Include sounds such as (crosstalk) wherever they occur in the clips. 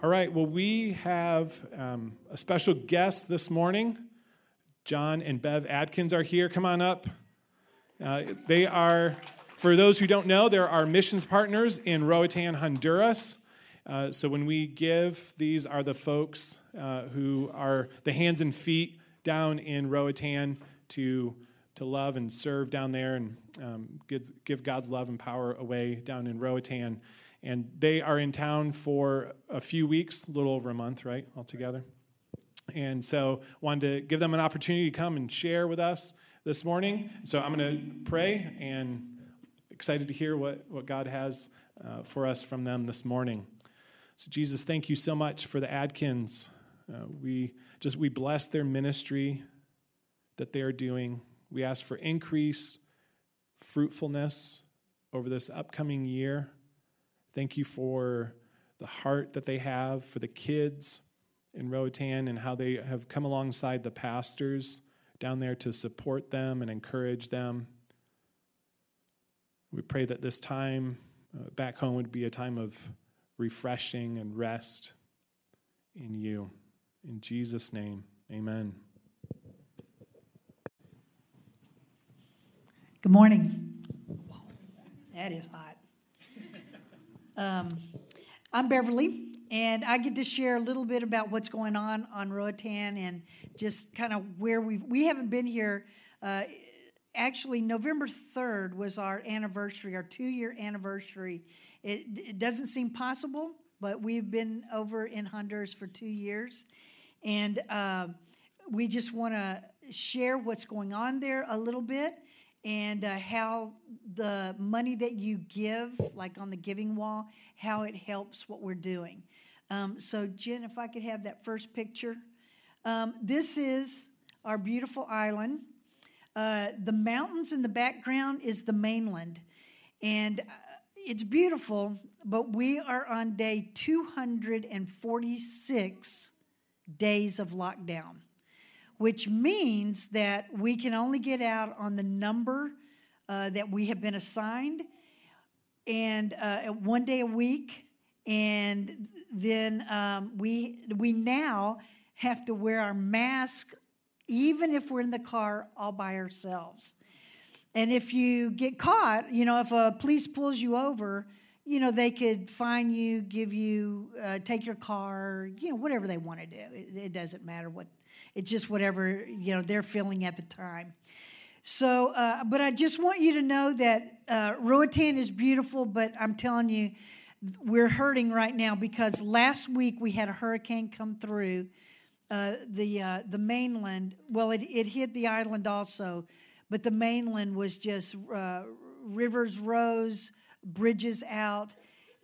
All right, well, we have um, a special guest this morning. John and Bev Adkins are here. Come on up. Uh, they are, for those who don't know, they're our missions partners in Roatan, Honduras. Uh, so when we give, these are the folks uh, who are the hands and feet down in Roatan to, to love and serve down there and um, give, give God's love and power away down in Roatan. And they are in town for a few weeks, a little over a month, right, altogether. And so wanted to give them an opportunity to come and share with us this morning. So I'm going to pray and excited to hear what, what God has uh, for us from them this morning. So Jesus, thank you so much for the Adkins. Uh, we just we bless their ministry that they are doing. We ask for increase, fruitfulness over this upcoming year. Thank you for the heart that they have for the kids in Roatan and how they have come alongside the pastors down there to support them and encourage them. We pray that this time uh, back home would be a time of refreshing and rest in you. In Jesus' name, amen. Good morning. That is hot. Um, I'm Beverly, and I get to share a little bit about what's going on on Roatan and just kind of where we've we haven't been here. Uh, actually, November 3rd was our anniversary, our two year anniversary. It, it doesn't seem possible, but we've been over in Honduras for two years, and uh, we just want to share what's going on there a little bit and uh, how the money that you give, like on the giving wall, how it helps what we're doing. Um, so, Jen, if I could have that first picture. Um, this is our beautiful island. Uh, the mountains in the background is the mainland. And uh, it's beautiful, but we are on day 246 days of lockdown which means that we can only get out on the number uh, that we have been assigned and uh, one day a week and then um, we we now have to wear our mask even if we're in the car all by ourselves. And if you get caught you know if a police pulls you over you know they could fine you give you uh, take your car you know whatever they want to do it, it doesn't matter what it's just whatever you know they're feeling at the time. So, uh, but I just want you to know that uh, Roatan is beautiful, but I'm telling you, we're hurting right now because last week we had a hurricane come through uh, the uh, the mainland. Well, it, it hit the island also, but the mainland was just uh, rivers rose, bridges out,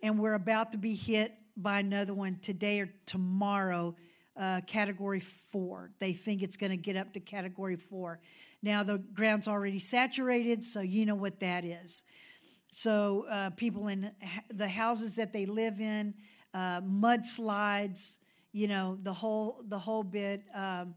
and we're about to be hit by another one today or tomorrow uh, category four. They think it's going to get up to category four. Now, the ground's already saturated, so you know what that is. So, uh, people in the houses that they live in, uh, mudslides, you know, the whole, the whole bit. Um,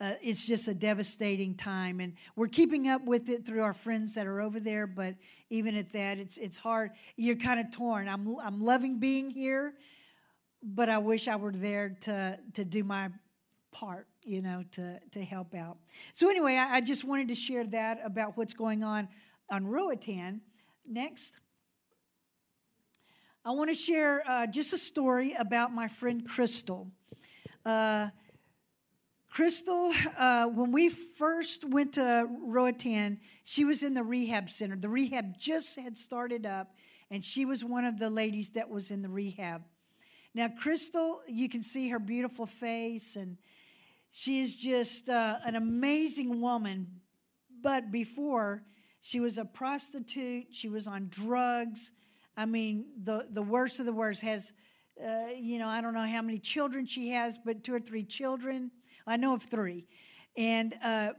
uh, it's just a devastating time, and we're keeping up with it through our friends that are over there. But even at that, it's it's hard. You're kind of torn. I'm I'm loving being here, but I wish I were there to to do my part, you know, to to help out. So anyway, I, I just wanted to share that about what's going on on Roatan. Next. I want to share uh, just a story about my friend Crystal. Uh, Crystal, uh, when we first went to Roatan, she was in the rehab center. The rehab just had started up, and she was one of the ladies that was in the rehab. Now, Crystal, you can see her beautiful face, and she is just uh, an amazing woman. But before, she was a prostitute, she was on drugs. I mean, the, the worst of the worst has, uh, you know, I don't know how many children she has, but two or three children. I know of three. And, uh,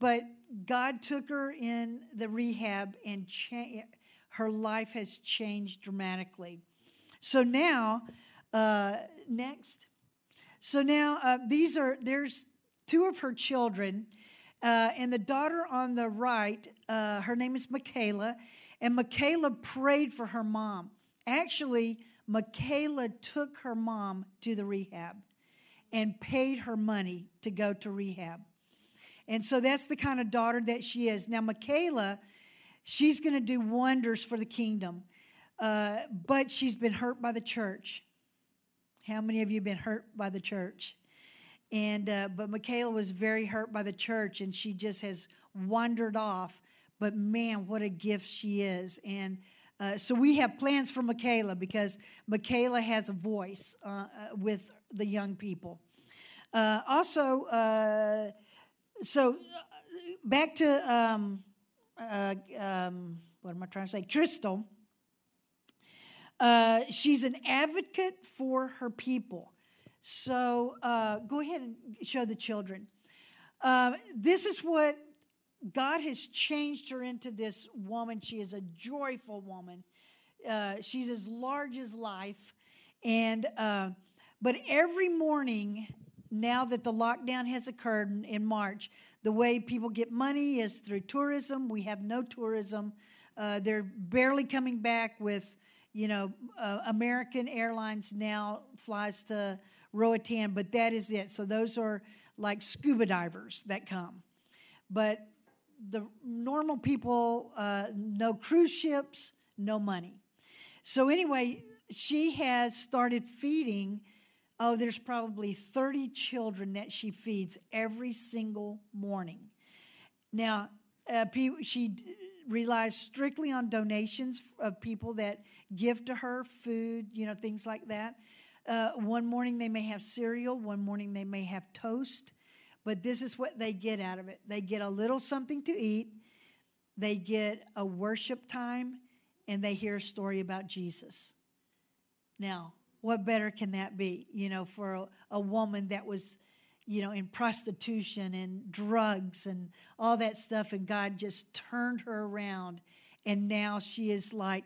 but God took her in the rehab, and cha- her life has changed dramatically. So now, uh, next. So now uh, these are, there's two of her children. Uh, and the daughter on the right, uh, her name is Michaela. And Michaela prayed for her mom. Actually, Michaela took her mom to the rehab and paid her money to go to rehab. And so that's the kind of daughter that she is. Now, Michaela, she's going to do wonders for the kingdom, uh, but she's been hurt by the church. How many of you have been hurt by the church? And uh, but Michaela was very hurt by the church, and she just has wandered off. But man, what a gift she is! And uh, so we have plans for Michaela because Michaela has a voice uh, uh with the young people. Uh, also, uh, so back to um, um, what am I trying to say? Crystal. She's an advocate for her people. So uh, go ahead and show the children. Uh, this is what God has changed her into this woman. She is a joyful woman. Uh, she's as large as life. And, uh, but every morning, now that the lockdown has occurred in, in, March, the way people get money is through tourism. We have no tourism. Uh, they're barely coming back with, you know, uh, American Airlines now flies to Roatan, but that is it. So those are like scuba divers that come. But the normal people, uh, no cruise ships, no money. So anyway, she has started feeding. Oh, there's probably 30 children that she feeds every single morning. Now, uh, she relies strictly on donations of people that give to her food, you know, things like that. Uh, one morning they may have cereal, one morning they may have toast, but this is what they get out of it. They get a little something to eat, they get a worship time, and they hear a story about Jesus. Now, what better can that be, you know, for a, a woman that was, you know, in prostitution and drugs and all that stuff, and God just turned her around, and now she is like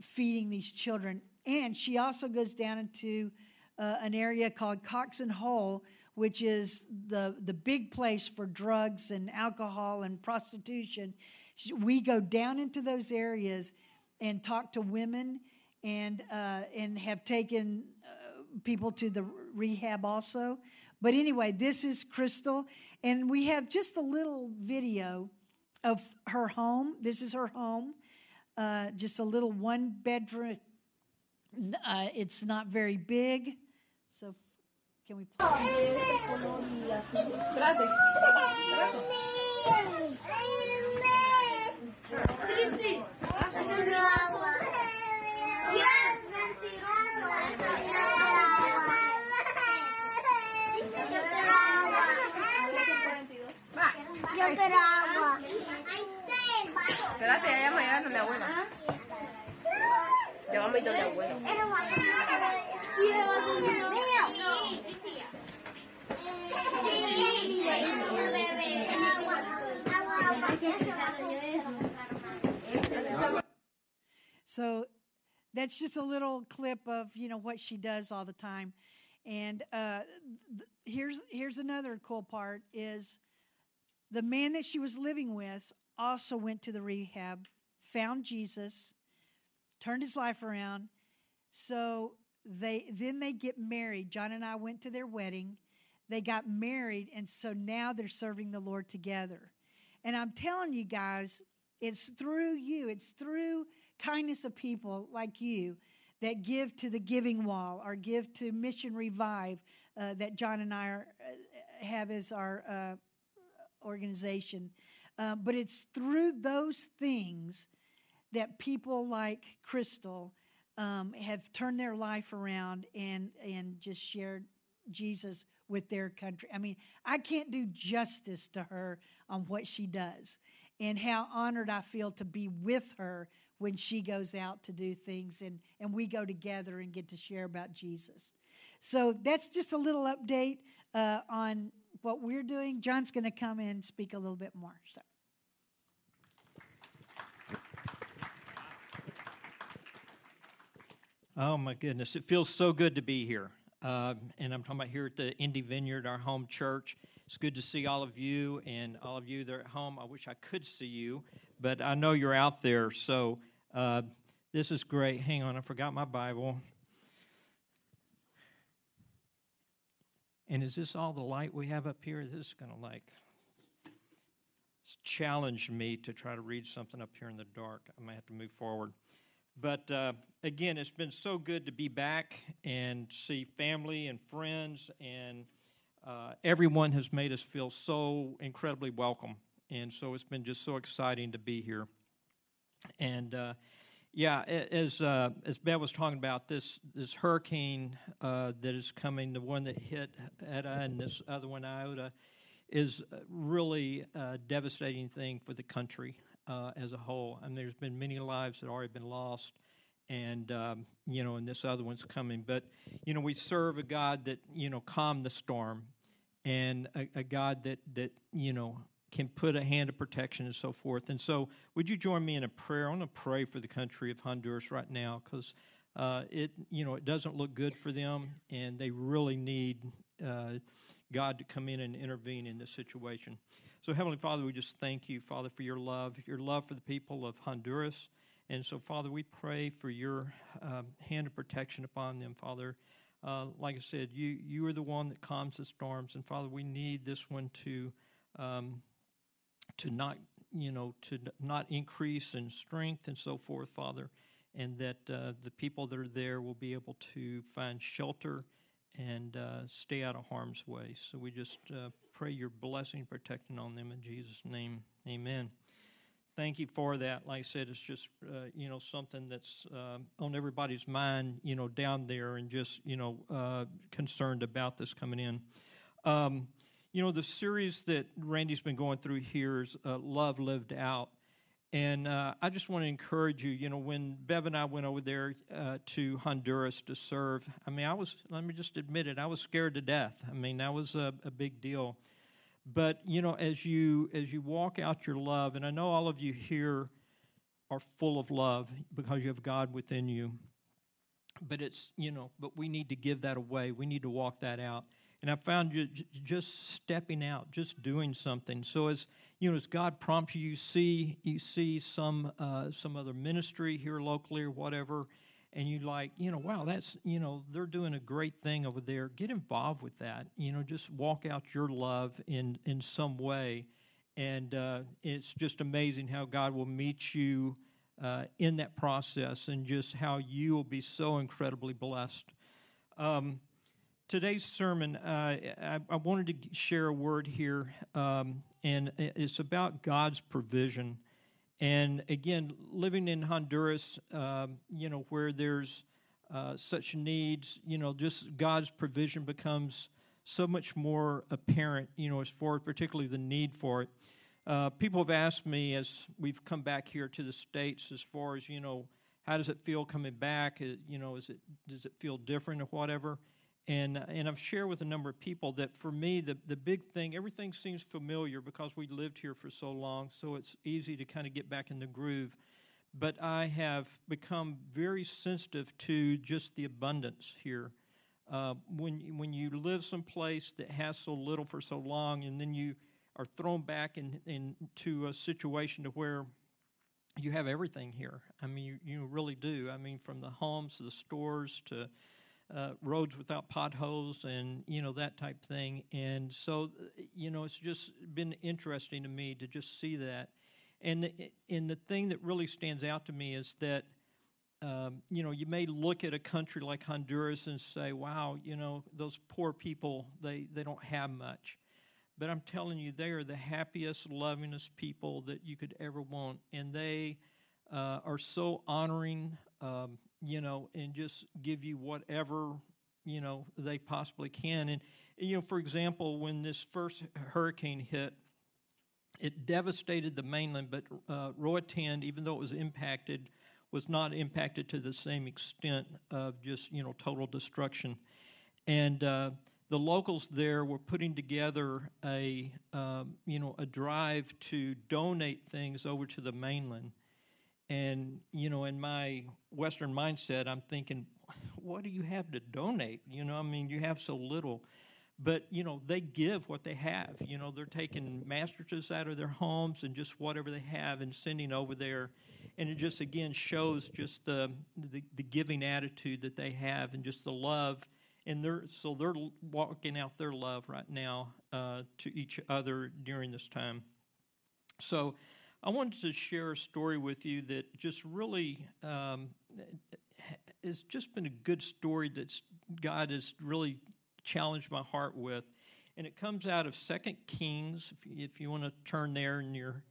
feeding these children and she also goes down into uh, an area called Coxen Hole, which is the, the big place for drugs and alcohol and prostitution. We go down into those areas and talk to women and, uh, and have taken uh, people to the rehab also. But anyway, this is Crystal, and we have just a little video of her home. This is her home, uh, just a little one bedroom uh, it's not very big. So, can we? Yo quiero agua. Espérate, ya me a mi abuela. Llevamos donde abuelo. So that's just a little clip of you know what she does all the time, and uh, th- here's here's another cool part is the man that she was living with also went to the rehab, found Jesus, turned his life around. So they then they get married. John and I went to their wedding. They got married, and so now they're serving the Lord together. And I'm telling you guys, it's through you, it's through kindness of people like you that give to the giving wall or give to Mission Revive uh, that John and I are, uh, have as our uh, organization. Uh, but it's through those things that people like Crystal um, have turned their life around and and just shared Jesus with their country. I mean, I can't do justice to her on what she does and how honored I feel to be with her when she goes out to do things and, and we go together and get to share about Jesus. So that's just a little update uh, on what we're doing. John's going to come in and speak a little bit more. So. Oh my goodness, it feels so good to be here. Uh, and I'm talking about here at the Indy Vineyard, our home church. It's good to see all of you and all of you that are at home. I wish I could see you, but I know you're out there. So uh, this is great. Hang on, I forgot my Bible. And is this all the light we have up here? This is going to like challenge me to try to read something up here in the dark. I might have to move forward. But uh, again, it's been so good to be back and see family and friends, and uh, everyone has made us feel so incredibly welcome. And so it's been just so exciting to be here. And uh, yeah, as uh, as Bev was talking about this this hurricane uh, that is coming, the one that hit Eta and this other one Iota, is really a devastating thing for the country uh, as a whole. I mean, there's been many lives that already been lost, and um, you know, and this other one's coming. But you know, we serve a God that you know calmed the storm, and a, a God that that you know can put a hand of protection and so forth. And so, would you join me in a prayer? I want to pray for the country of Honduras right now because uh, it you know it doesn't look good for them, and they really need. Uh, God to come in and intervene in this situation. So, Heavenly Father, we just thank you, Father, for your love, your love for the people of Honduras. And so, Father, we pray for your um, hand of protection upon them, Father. Uh, like I said, you, you are the one that calms the storms. And, Father, we need this one to, um, to not, you know, to not increase in strength and so forth, Father. And that uh, the people that are there will be able to find shelter and uh, stay out of harm's way. So we just uh, pray your blessing, protecting on them in Jesus' name. Amen. Thank you for that. Like I said, it's just uh, you know something that's uh, on everybody's mind, you know, down there, and just you know uh, concerned about this coming in. Um, you know, the series that Randy's been going through here is uh, "Love Lived Out," And uh, I just want to encourage you, you know, when Bev and I went over there uh, to Honduras to serve, I mean, I was, let me just admit it, I was scared to death. I mean, that was a, a big deal. But, you know, as you, as you walk out your love, and I know all of you here are full of love because you have God within you, but it's, you know, but we need to give that away. We need to walk that out. And I found you just stepping out, just doing something. So as you know, as God prompts you, you see you see some uh, some other ministry here locally or whatever, and you like, you know, wow, that's you know, they're doing a great thing over there. Get involved with that. You know, just walk out your love in in some way, and uh, it's just amazing how God will meet you uh, in that process, and just how you will be so incredibly blessed. Um, today's sermon, uh, I, wanted to share a word here, um, and it's about God's provision. And again, living in Honduras, um, you know, where there's uh, such needs, you know, just God's provision becomes so much more apparent, you know, as far as particularly the need for it. Uh, people have asked me as we've come back here to the states, as far as you know, how does it feel coming back? You know, is it does it feel different or whatever? And, and I've shared with a number of people that for me, the, the big thing, everything seems familiar because we lived here for so long, so it's easy to kind of get back in the groove. But I have become very sensitive to just the abundance here. Uh, when, when you live someplace that has so little for so long, and then you are thrown back in, into a situation to where you have everything here. I mean, you, you really do. I mean, from the homes to the stores to uh, roads without potholes and you know that type thing. And so you know it's just been interesting to me to just see that. And the, and the thing that really stands out to me is that um, you know you may look at a country like honduras and say wow you know those poor people they, they don't have much. But i'm telling you they are the happiest lovingest people that you could ever want. And they uh, are so honoring um, you know, and just give you whatever, you know, they possibly can. And, you know, for example, when this first hurricane hit, it devastated the mainland, but uh, Roatan, even though it was impacted, was not impacted to the same extent of just, you know, total destruction. And uh, the locals there were putting together a, um, you know, a drive to donate things over to the mainland. And, you know, in my Western mindset, I'm thinking, what do you have to donate? You know, I mean, you have so little. But, you know, they give what they have. You know, they're taking mattresses out of their homes and just whatever they have and sending over there. And it just, again, shows just the, the, the giving attitude that they have and just the love And they're, so they're walking out their love right now uh, to each other during this time. So I wanted to share a story with you that just really um, has just been a good story that God has really challenged my heart with. And it comes out of Second Kings, if you, if you want to turn there in your,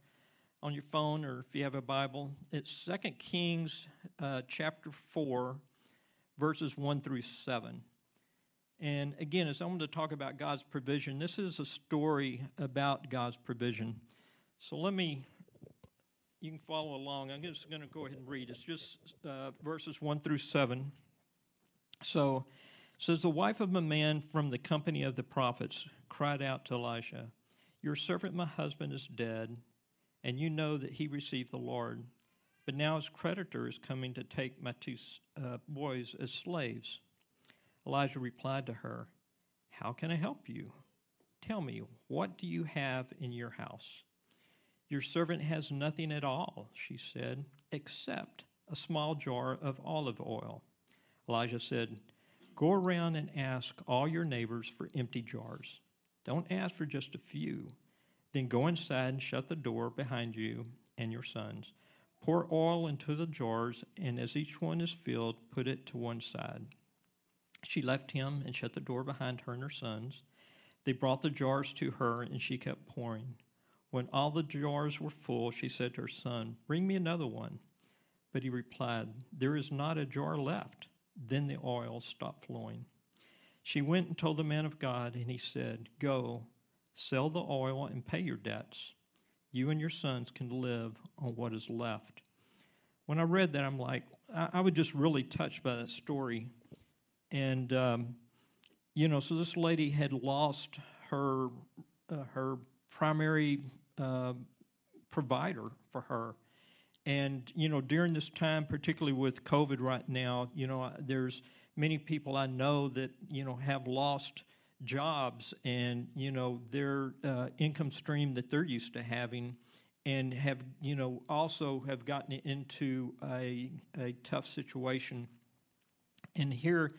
on your phone or if you have a Bible. It's Second Kings uh, chapter 4, verses 1 through 7. And again, as I want to talk about God's provision, this is a story about God's provision. So let me, you can follow along. I'm just going to go ahead and read. It's just uh, verses 1 through 7. So, says the wife of a man from the company of the prophets cried out to Elisha, Your servant, my husband, is dead, and you know that he received the Lord. But now his creditor is coming to take my two uh, boys as slaves. Elijah replied to her, How can I help you? Tell me, what do you have in your house? Your servant has nothing at all, she said, except a small jar of olive oil. Elijah said, Go around and ask all your neighbors for empty jars. Don't ask for just a few. Then go inside and shut the door behind you and your sons. Pour oil into the jars, and as each one is filled, put it to one side. She left him and shut the door behind her and her sons. They brought the jars to her, and she kept pouring. When all the jars were full, she said to her son, Bring me another one. But he replied, There is not a jar left. Then the oil stopped flowing. She went and told the man of God, and he said, Go, sell the oil and pay your debts. You and your sons can live on what is left. When I read that, I'm like, I, I was just really touched by that story. And, um, you know, so this lady had lost her, uh, her primary uh, provider for her. And, you know, during this time, particularly with COVID right now, you know, there's many people I know that, you know, have lost jobs and, you know, their uh, income stream that they're used to having and have, you know, also have gotten into a, a tough situation. And here,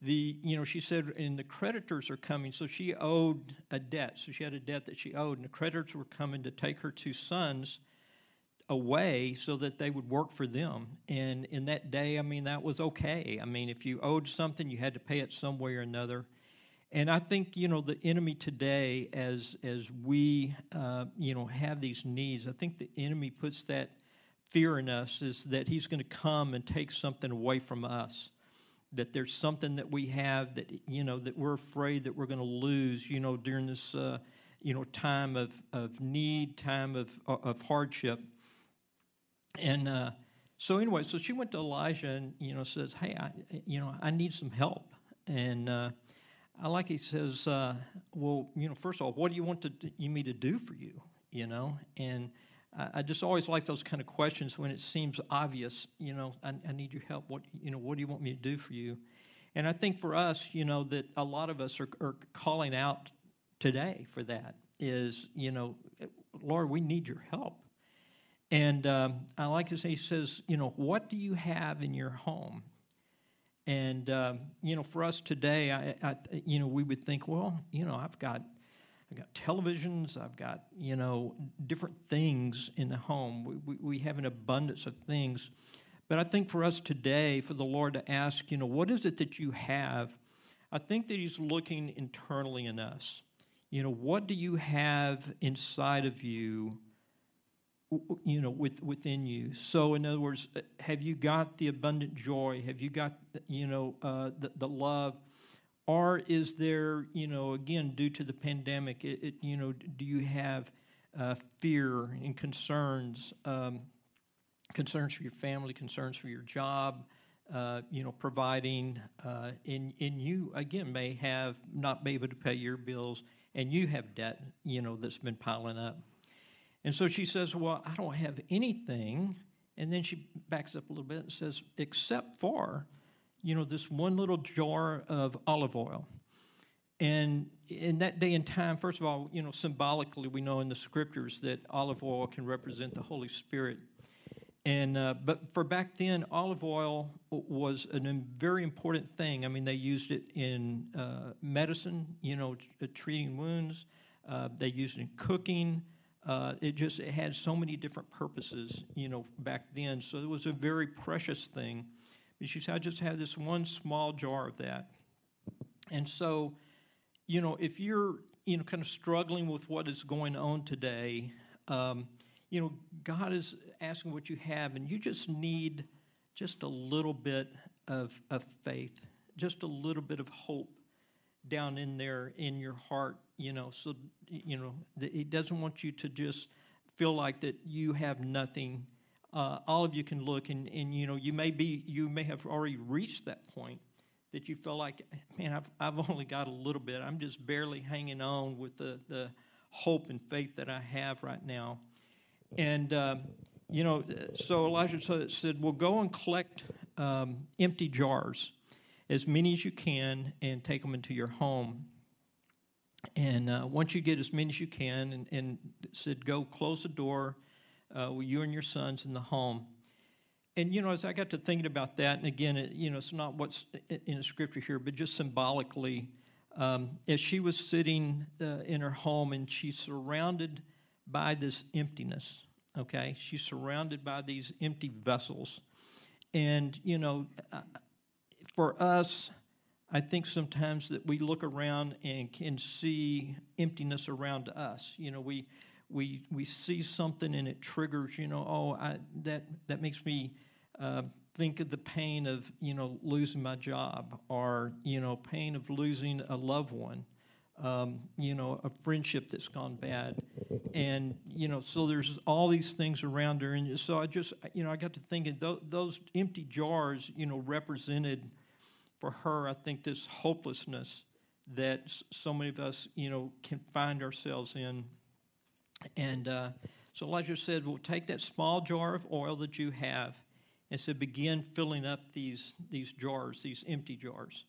the you know she said and the creditors are coming. So she owed a debt. So she had a debt that she owed and the creditors were coming to take her two sons away so that they would work for them. And in that day i mean that was okay. I mean if you owed something you had to pay it some way or another. And i think you know the enemy today as as we uh, you know have these needs i think the enemy puts that fear in us is that he's going to come and take something away from us that there's something that we have that you know that we're afraid that we're going to lose you know during this uh, you know time of, of need time of, of hardship. And uh, so anyway so she went to elijah and you know says hey i you know i need some help. And uh, i like he says uh, well you know first of all what do you want to, you me to do for you? You know? And I just always like those kind of questions when it seems obvious. You know, I, I, need your help. What you know, what do you want me to do for you? And I think for us, you know, that a lot of us are, are calling out today for that. Is you know, Lord, we need your help. And um, I like to say, he says, you know, what do you have in your home? And um, you know, for us today, I, I, you know, we would think, well, you know, I've got I've got televisions, I've got, you know, different things in the home. We, we, we, have an abundance of things. But I think for us today, for the Lord to ask, you know, what is it that you have? I think that He's looking internally in us. You know, what do you have inside of you, you know, with, within you? So, in other words, have you got the abundant joy? Have you got, you know, uh, the, the love? Or is there, you know, again, due to the pandemic, it, it you know, do you have uh, fear and concerns, um, concerns for your family, concerns for your job, uh, you know, providing, uh, and, and you, again, may have not be able to pay your bills, and you have debt, you know, that's been piling up. And so she says, Well, I don't have anything. And then she backs up a little bit and says, Except for you know, this one little jar of olive oil. And in that day and time, first of all, you know, symbolically, we know in the scriptures that olive oil can represent the Holy Spirit. And uh, but for back then, olive oil was a very important thing. I mean, they used it in uh, medicine, you know, t- uh, treating wounds. Uh, they used it in cooking. Uh, it just it had so many different purposes, you know, back then. So it was a very precious thing. She said, I just have this one small jar of that. And so, you know, if you're, you know, kind of struggling with what is going on today, um, you know, God is asking what you have, and you just need just a little bit of, of faith, just a little bit of hope down in there in your heart, you know, so, you know, He doesn't want you to just feel like that you have nothing. Uh, all of you can look, and, and, you know, you may be, you may have already reached that point that you feel like, man, I've, I've (laughs) only got a little bit. I'm just barely hanging on with the, the hope and faith that I have right now. And, um, you know, so Elijah said, well, go and collect um, empty jars, as many as you can, and take them into your home. And uh, once you get as many as you can, and, and said, go close the door uh, you and your sons in the home. And, you know, as I got to thinking about that, and again, it, you know, it's not what's in the scripture here, but just symbolically, um, as she was sitting uh, in her home and she's surrounded by this emptiness, okay? She's surrounded by these empty vessels. And, you know, for us, I think sometimes that we look around and can see emptiness around us. You know, we we we see something and it triggers. You know, oh, I, that that makes me uh, think of the pain of you know losing my job, or you know, pain of losing a loved one um, you know, a friendship that's gone bad. And, you know, so there's all these things around her. And so I just, you know, I got to thinking th- those empty jars, you know, represented for her, I think, this hopelessness that so many of us, you know, can find ourselves in. And uh, so Elijah said, well, take that small jar of oil that you have and said, begin filling up these, these jars, these empty jars.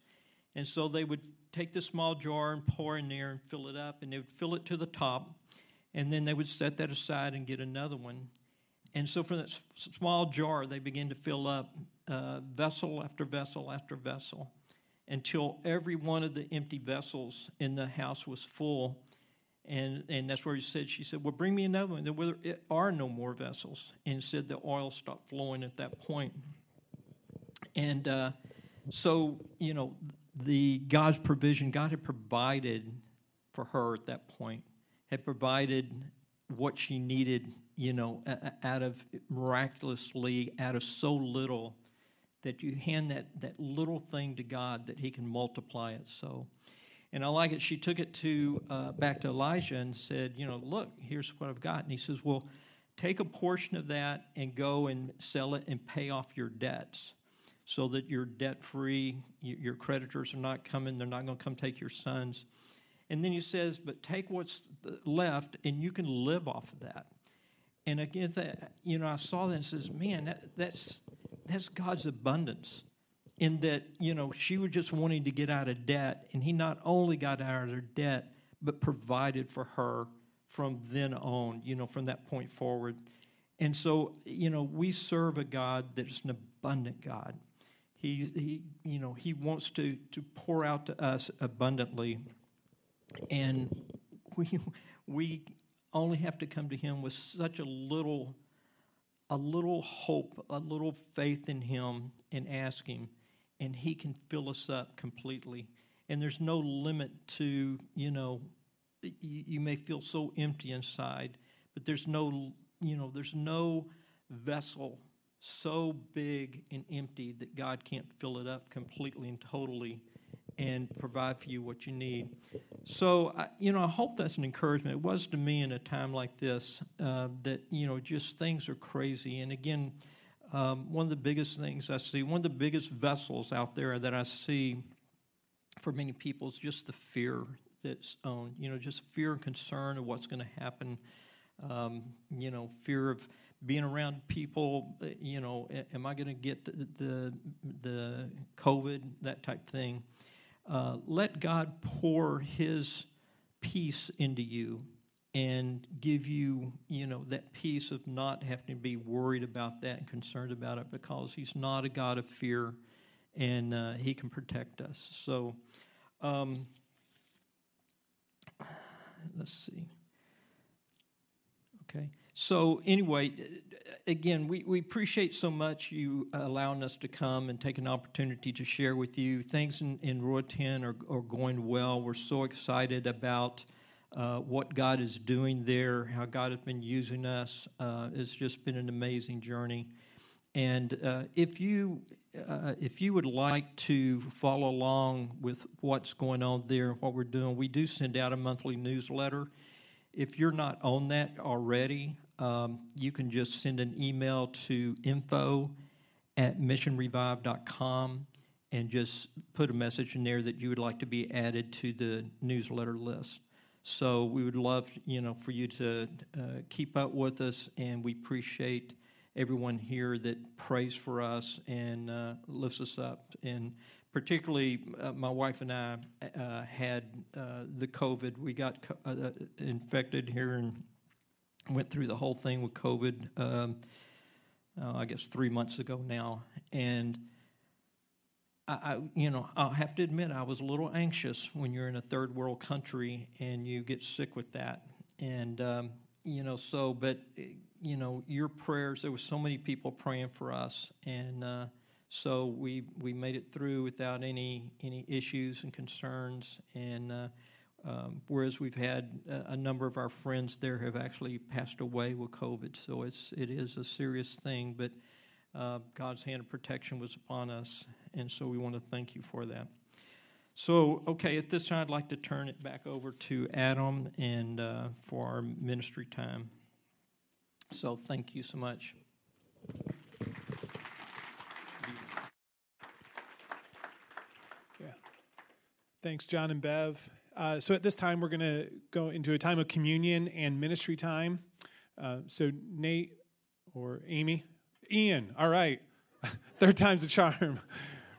And so they would take the small jar and pour in there and fill it up, and they would fill it to the top, and then they would set that aside and get another one. And so from that small jar, they began to fill up uh, vessel after vessel after vessel until every one of the empty vessels in the house was full. And, and that's where he said, she said, well, bring me another one. There are no more vessels. And said the oil stopped flowing at that point. And uh, so, you know, the God's provision, God had provided for her at that point, had provided what she needed, you know, out of miraculously, out of so little that you hand that, that little thing to God that He can multiply it so. And I like it. She took it to uh, back to Elijah and said, you know, look, here's what I've got. And he says, well, take a portion of that and go and sell it and pay off your debts so that you're debt free. Your creditors are not coming, they're not going to come take your sons. And then he says, but take what's left and you can live off of that. And again, that, you know, I saw that and says, man, that, that's, that's God's abundance. In that, you know, she was just wanting to get out of debt, and he not only got out of her debt, but provided for her from then on, you know, from that point forward. And so, you know, we serve a God that is an abundant God. He, he, you know, he wants to, to pour out to us abundantly. And we, (laughs) we only have to come to him with such a little, a little hope, a little faith in him and ask him, and he can fill us up completely. And there's no limit to, you know, you, may feel so empty inside, but there's no, you know, there's no vessel so big and empty that God can't fill it up completely and totally and provide for you what you need. So, I, you know, I hope that's an encouragement. It was to me in a time like this uh, that, you know, just things are crazy. And again, um, one of the biggest things I see, one of the biggest vessels out there that I see for many people is just the fear that's owned, you know, just fear and concern of what's going to happen, um, you know, fear of being around people, uh, you know, am I going to get the, the, the COVID, that type thing. Uh, let God pour His peace into you and give you, you know, that peace of not having to be worried about that and concerned about it because He's not a God of fear and uh, He can protect us. So, um, let's see. Okay. So, anyway, again, we, we appreciate so much you allowing us to come and take an opportunity to share with you. Things in, in Roatan are, are going well. We're so excited about uh, what God is doing there, how God has been using us. Uh, it's just been an amazing journey. And uh, if you uh, if you would like to follow along with what's going on there, what we're doing, we do send out a monthly newsletter. If you're not on that already, um, you can just send an email to info at missionrevive.com and just put a message in there that you would like to be added to the newsletter list. So we would love, you know, for you to uh, keep up with us, and we appreciate everyone here that prays for us and uh, lifts us up. And particularly, uh, my wife and I uh, had uh, the COVID. We got co- uh, infected here and went through the whole thing with COVID. Um, I guess three months ago now, and I, you know, I'll have to admit I was a little anxious when you're in a third world country and you get sick with that, and um, you know, so but you know, your prayers. There were so many people praying for us, and uh, so we we made it through without any any issues and concerns. And uh, um, whereas we've had a, a, number of our friends there have actually passed away with COVID, so it's it is a serious thing, but. Uh, God's hand of protection was upon us, and so we want to thank you for that. So, okay, at this time, I'd like to turn it back over to Adam and uh, for our ministry time. So, thank you so much. Yeah. Thanks, John and Bev. Uh, so, at this time, we're going to go into a time of communion and ministry time. Uh, so, Nate or Amy, Ian, all right. (laughs) Third time's a charm.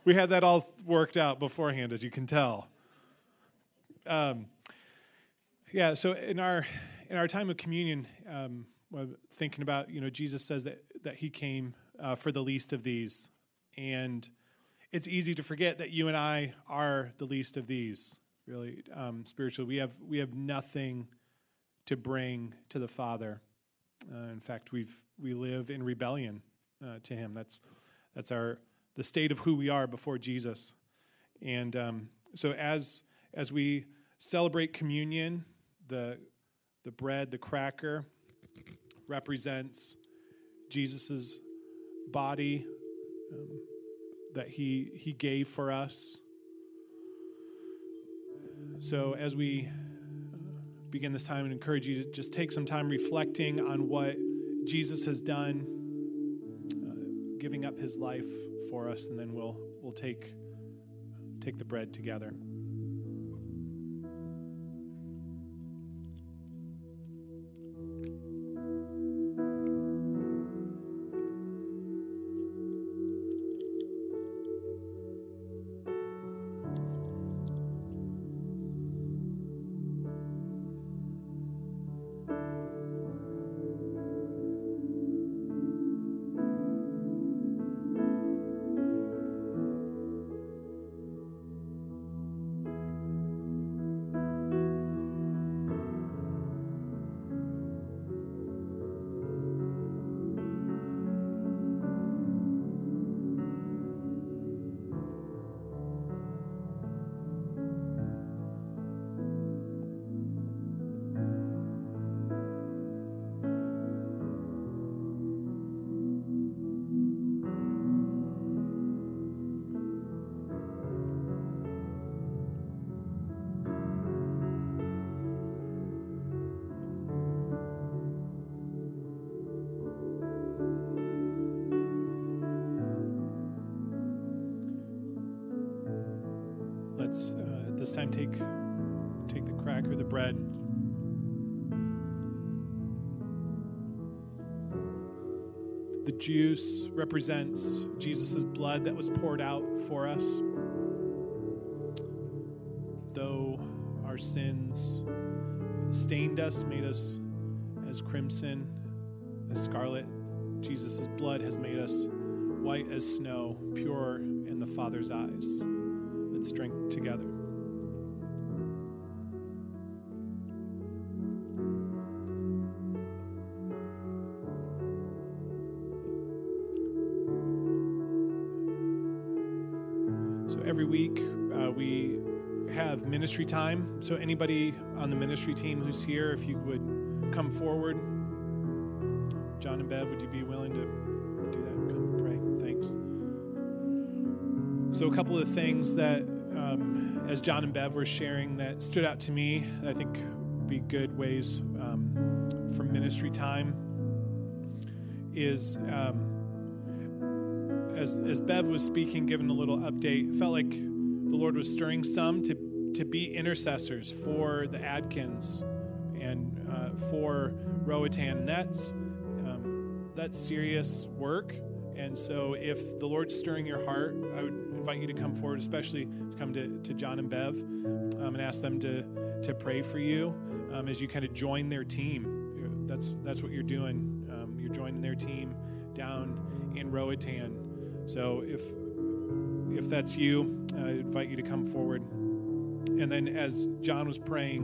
We had that all worked out beforehand, as you can tell. Um, yeah, so in our in our time of communion, um, thinking about you know Jesus says that that he came uh, for the least of these, and it's easy to forget that you and I are the least of these. Really, um, spiritually, we have we have nothing to bring to the Father. Uh, in fact, we've we live in rebellion uh, to Him. That's that's our the state of who we are before Jesus. And um, so as as we celebrate communion, the the bread, the cracker, represents Jesus's body um, that he he gave for us. So as we uh, begin this time, and encourage you to just take some time reflecting on what Jesus has done giving up his life for us, and then we'll, we'll take, take the bread together. Time take take the cracker, the bread. The juice represents Jesus' blood that was poured out for us. Though our sins stained us, made us as crimson, as scarlet. Jesus' blood has made us white as snow, pure in the Father's eyes. Let's drink together. Have ministry time. So anybody on the ministry team who's here, if you would come forward. John and Bev, would you be willing to do that? Come pray. Thanks. So a couple of things that, um, as John and Bev were sharing, that stood out to me. I think be good ways um, for ministry time. Is um, as, as Bev was speaking, giving a little update, felt like the Lord was stirring some to, to be intercessors for the Adkins and uh, for Roatan. And that's, um, that's serious work. And so, if the Lord's stirring your heart, I would invite you to come forward, especially to come to, to John and Bev um, and ask them to, to pray for you um, as you kind of join their team. That's, that's what you're doing. Um, you're joining their team down in Roatan. So if if that's you, I invite you to come forward. And then as John was praying,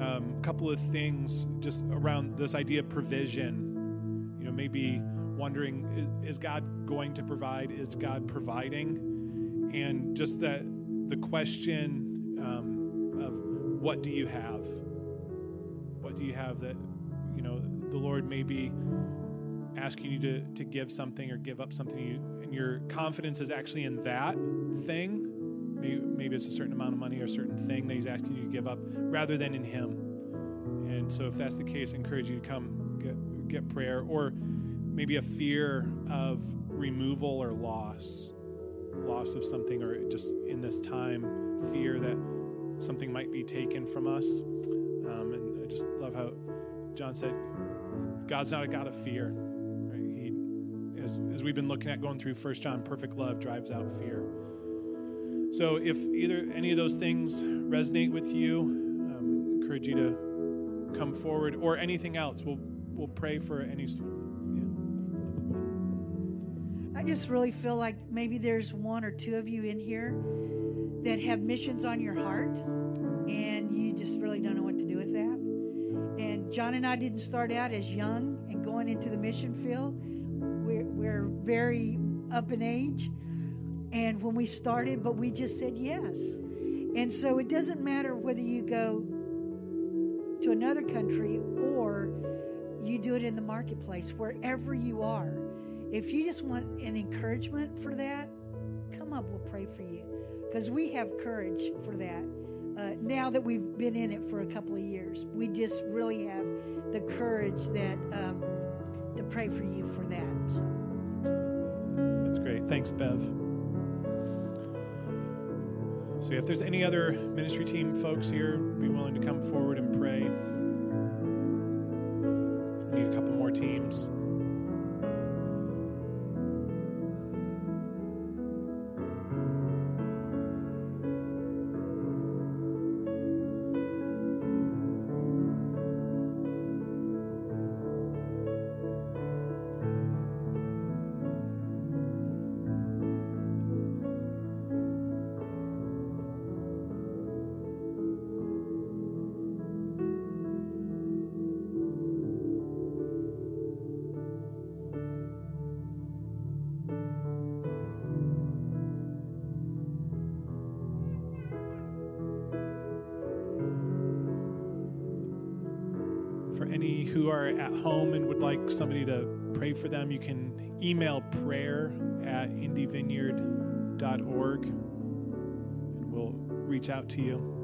um, a couple of things just around this idea of provision. You know, maybe wondering is God going to provide? Is God providing? And just that the question um, of what do you have? What do you have that you know the Lord may be asking you to, to give something or give up something you, and your confidence is actually in that thing maybe, it's a certain amount of money or a certain thing that he's asking you to give up rather than in him. And so if that's the case I encourage you to come get, get prayer or maybe a fear of removal or loss loss of something or just in this time fear that something might be taken from us. Um, and i just love how john said god's not a god of fear. As, as we've been looking at going through First John, perfect love drives out fear. So if either any of those things resonate with you, um, encourage you to come forward or anything else. We'll we'll pray for any. Yeah. I just really feel like maybe there's one or two of you in here that have missions on your heart, and you just really don't know what to do with that. And John and I didn't start out as young and going into the mission field we're, we're very up in age. And when we started, but we just said yes. And so it doesn't matter whether you go to another country or you do it in the marketplace, wherever you are. If you just want an encouragement for that, come up, we'll pray for you. Because we have courage for that. Uh, now that we've been in it for a couple of years, we just really have the courage that um, to pray for you for that. So. That's great. Thanks, Bev. So, if there's any other ministry team folks here, be willing to come forward and pray. We need a couple more teams. Are at home and would like somebody to pray for them, you can email prayer at indyvineyard.org and we'll reach out to you.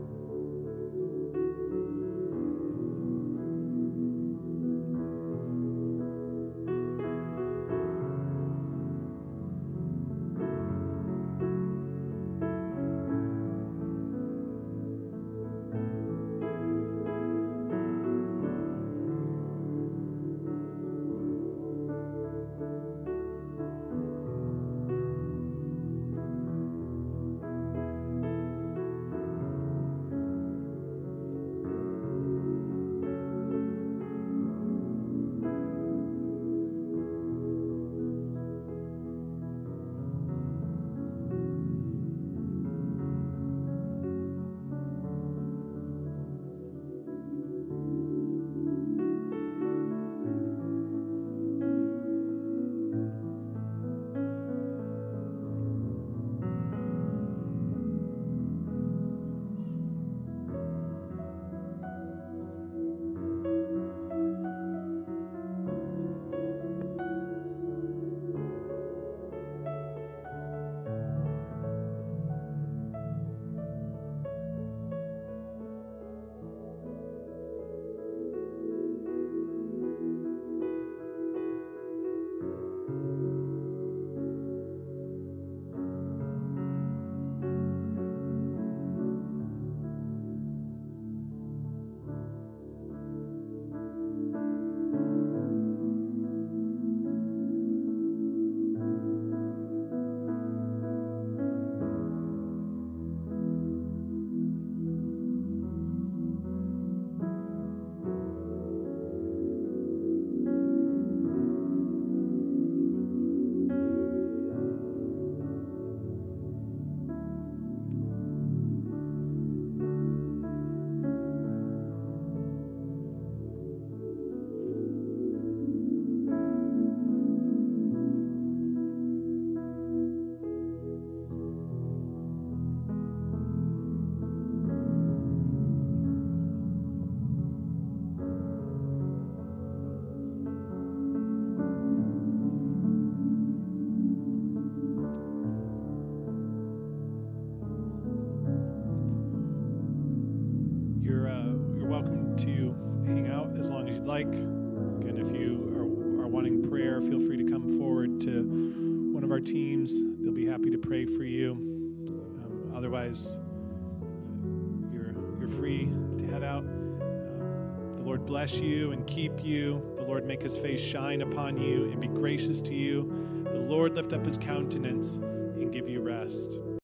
face shine upon you and be gracious to you. The Lord lift up his countenance and give you rest.